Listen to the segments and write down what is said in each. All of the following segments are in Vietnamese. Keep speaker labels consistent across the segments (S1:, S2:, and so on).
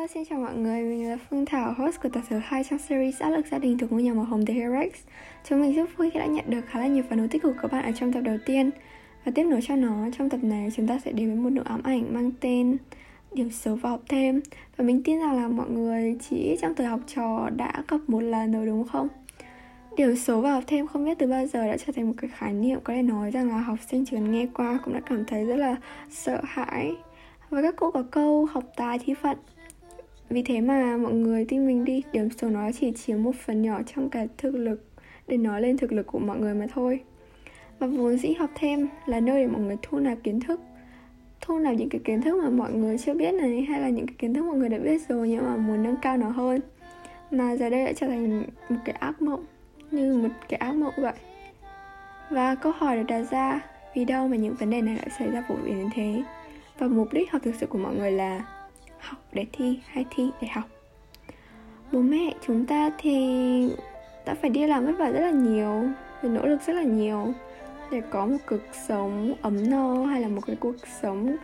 S1: Hello, xin chào mọi người, mình là Phương Thảo, host của tập số 2 trong series Áp lực gia đình thuộc ngôi nhà màu hồng The Herex Chúng mình rất vui khi đã nhận được khá là nhiều phản hồi tích cực của các bạn ở trong tập đầu tiên. Và tiếp nối cho nó, trong tập này chúng ta sẽ đến với một nỗi ám ảnh mang tên Điểm số và học thêm. Và mình tin rằng là mọi người chỉ trong thời học trò đã gặp một lần rồi đúng không? Điểm số và học thêm không biết từ bao giờ đã trở thành một cái khái niệm có thể nói rằng là học sinh chỉ cần nghe qua cũng đã cảm thấy rất là sợ hãi. Và các cụ có câu học tài thi phận vì thế mà mọi người tin mình đi. Điểm số nó chỉ chiếm một phần nhỏ trong cả thực lực, để nói lên thực lực của mọi người mà thôi. Và vốn dĩ học thêm là nơi để mọi người thu nạp kiến thức. Thu nạp những cái kiến thức mà mọi người chưa biết này, hay là những cái kiến thức mọi người đã biết rồi nhưng mà muốn nâng cao nó hơn. Mà giờ đây đã trở thành một cái ác mộng, như một cái ác mộng vậy. Và câu hỏi được đặt ra, vì đâu mà những vấn đề này lại xảy ra phổ biến đến thế? Và mục đích học thực sự của mọi người là học để thi hay thi để học. Bố mẹ chúng ta thì đã phải đi làm vất vả rất là nhiều và nỗ lực rất là nhiều để có một cuộc sống ấm no hay là một cái cuộc sống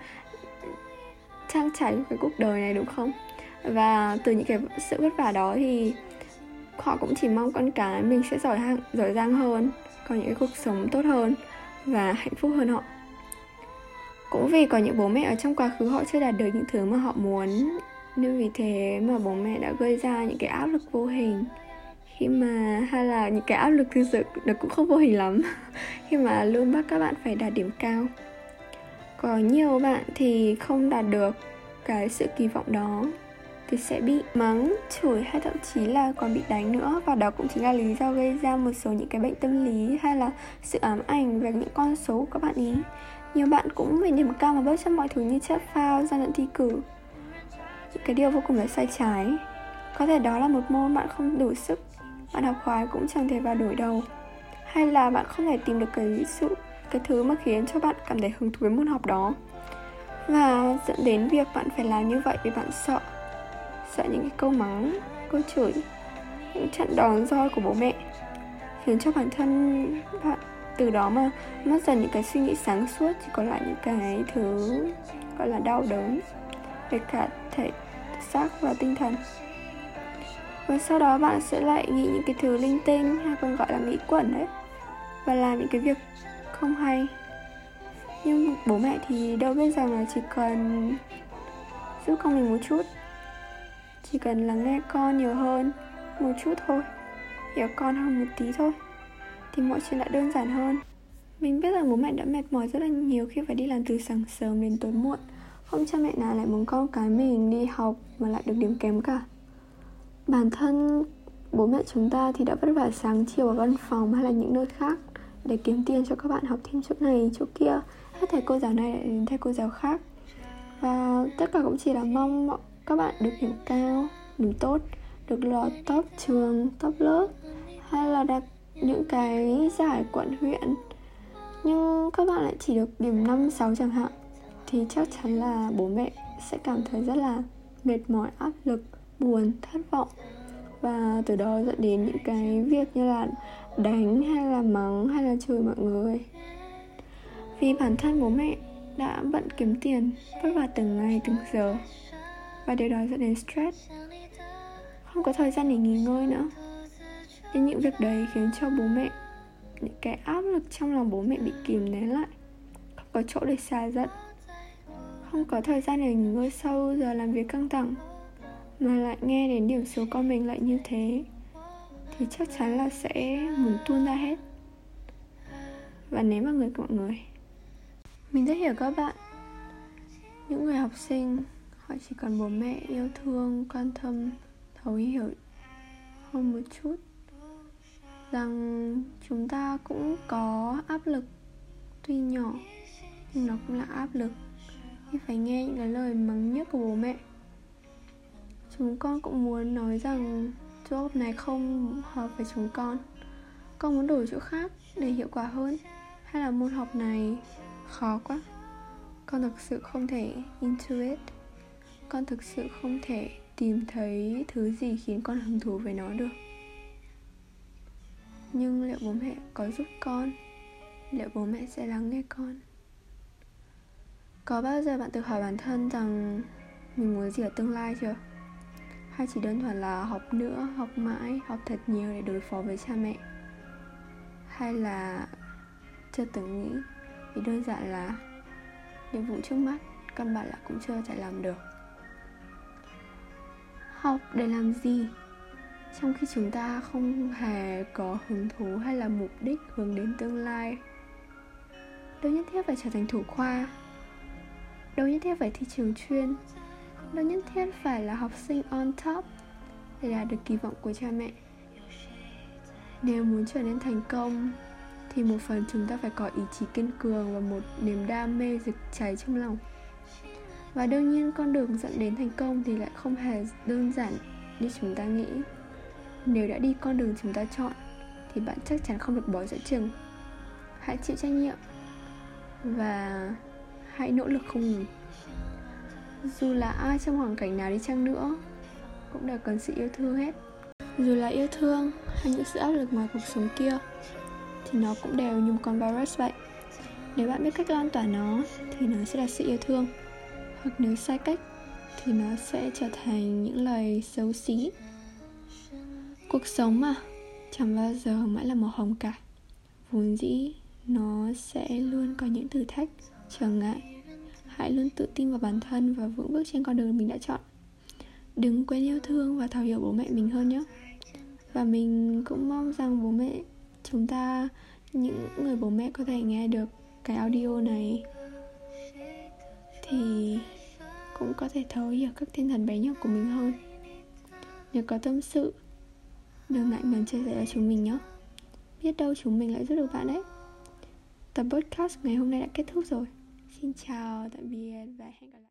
S1: trang trải cái cuộc đời này, đúng không? Và từ những cái sự vất vả đó thì họ cũng chỉ mong con cái mình sẽ giỏi hạng, giỏi giang hơn, có những cái cuộc sống tốt hơn và hạnh phúc hơn họ cũng vì có những bố mẹ ở trong quá khứ họ chưa đạt được những thứ mà họ muốn. Nên vì thế mà bố mẹ đã gây ra những cái áp lực vô hình. Khi mà hay là những cái áp lực thực sự nó cũng không vô hình lắm. Khi mà luôn bắt các bạn phải đạt điểm cao. Có nhiều bạn thì không đạt được cái sự kỳ vọng đó. Thì sẽ bị mắng, chửi hay thậm chí là còn bị đánh nữa. Và đó cũng chính là lý do gây ra một số những cái bệnh tâm lý hay là sự ám ảnh về những con số của các bạn ý nhiều bạn cũng vì điểm cao mà bớt chấp mọi thứ như chép phao, gian lận thi cử. Những cái điều vô cùng là sai trái. Có thể đó là một môn bạn không đủ sức Bạn học khoái cũng chẳng thể vào đổi đầu Hay là bạn không thể tìm được cái sự cái thứ mà khiến cho bạn cảm thấy hứng thú với môn học đó. Và dẫn đến việc bạn phải làm như vậy vì bạn sợ sợ những cái câu mắng câu chửi những trận đòn roi của bố mẹ khiến cho bản thân bạn từ đó mà mất dần những cái suy nghĩ sáng suốt, chỉ còn lại những cái thứ, gọi là, đau đớn về cả thể xác và tinh thần. Và sau đó bạn sẽ lại nghĩ những cái thứ linh tinh hay còn gọi là nghĩ quẩn đấy và làm những cái việc không hay. Nhưng bố mẹ thì đâu biết rằng là chỉ cần giúp con mình một chút, chỉ cần lắng nghe con nhiều hơn một chút thôi, hiểu con hơn một tí thôi thì mọi chuyện đã đơn giản hơn. Mình biết rằng bố mẹ đã mệt mỏi rất là nhiều khi phải đi làm từ sáng sớm đến tối muộn. Không cha mẹ nào lại muốn con cái mình đi học mà lại được điểm kém cả. Bản thân bố mẹ chúng ta thì đã vất vả sáng chiều ở văn phòng hay là những nơi khác để kiếm tiền cho các bạn học thêm chỗ này, chỗ kia. Hết thầy cô giáo này lại đến thầy cô giáo khác. Và tất cả cũng chỉ là mong các bạn được điểm cao điểm tốt, được lọt top trường, top lớp, hay là đạt những cái giải quận huyện. Nhưng các bạn lại chỉ được điểm 5, 6 chẳng hạn thì chắc chắn là bố mẹ sẽ cảm thấy rất là mệt mỏi, áp lực, buồn, thất vọng. Và từ đó dẫn đến những cái việc như là đánh hay là mắng hay là chửi mọi người. Vì bản thân bố mẹ đã bận kiếm tiền vất vả từng ngày từng giờ và điều đó dẫn đến stress. Không có thời gian để nghỉ ngơi nữa nhưng những việc đấy khiến cho bố mẹ, những cái áp lực trong lòng bố mẹ bị kìm nén lại. Không có chỗ để xả giận. Không có thời gian để nghỉ ngơi sâu giờ làm việc căng thẳng, mà lại nghe đến điểm số con mình lại như thế, thì chắc chắn là sẽ muốn tuôn ra hết. Và ném vào người của mọi người, mình rất hiểu các bạn. Những người học sinh, họ chỉ cần bố mẹ yêu thương, quan tâm, thấu hiểu hơn một chút rằng chúng ta cũng có áp lực tuy nhỏ, nhưng nó cũng là áp lực. Khi phải nghe những cái lời mắng nhất của bố mẹ. Chúng con cũng muốn nói rằng chỗ học này không hợp với chúng con. Con muốn đổi chỗ khác để hiệu quả hơn. Hay là môn học này khó quá. Con thực sự không thể intuit. Con thực sự không thể tìm thấy thứ gì khiến con hứng thú với nó được nhưng liệu bố mẹ có giúp con? Liệu bố mẹ sẽ lắng nghe con? Có bao giờ bạn tự hỏi bản thân rằng mình muốn gì ở tương lai chưa? Hay chỉ đơn thuần là học nữa, học mãi, học thật nhiều để đối phó với cha mẹ? Hay là chưa từng nghĩ vì đơn giản là nhiệm vụ trước mắt căn bản là cũng chưa thể làm được? Học để làm gì? Trong khi chúng ta không hề có hứng thú hay là mục đích hướng đến tương lai đâu nhất thiết phải trở thành thủ khoa. Đâu nhất thiết phải thi trường chuyên. Đâu nhất thiết phải là học sinh on top để đạt được kỳ vọng của cha mẹ. Nếu muốn trở nên thành công, thì một phần chúng ta phải có ý chí kiên cường và một niềm đam mê rực cháy trong lòng. Và đương nhiên con đường dẫn đến thành công thì lại không hề đơn giản như chúng ta nghĩ nếu đã đi con đường chúng ta chọn, thì bạn chắc chắn không được bỏ giữa chừng. Hãy chịu trách nhiệm và hãy nỗ lực không ngừng. Dù là ai trong hoàn cảnh nào đi chăng nữa, cũng đều cần sự yêu thương hết. Dù là yêu thương hay những sự áp lực ngoài cuộc sống kia, thì nó cũng đều như một con virus vậy. Nếu bạn biết cách lan tỏa nó, thì nó sẽ là sự yêu thương. Hoặc nếu sai cách, thì nó sẽ trở thành những lời xấu xí cuộc sống mà. Chẳng bao giờ mãi là màu hồng cả. Vốn dĩ, nó sẽ luôn có những thử thách. Trở ngại, hãy luôn tự tin vào bản thân và vững bước trên con đường mình đã chọn. Đừng quên yêu thương và thấu hiểu bố mẹ mình hơn nhé. Và mình cũng mong rằng bố mẹ chúng ta, những người bố mẹ có thể nghe được cái audio này, thì cũng có thể thấu hiểu các thiên thần bé nhỏ của mình hơn. Nếu có tâm sự đừng ngại ngần chia sẻ với chúng mình nhé biết đâu chúng mình lại giúp được bạn đấy. Tập podcast ngày hôm nay đã kết thúc rồi. Xin chào, tạm biệt và hẹn gặp lại.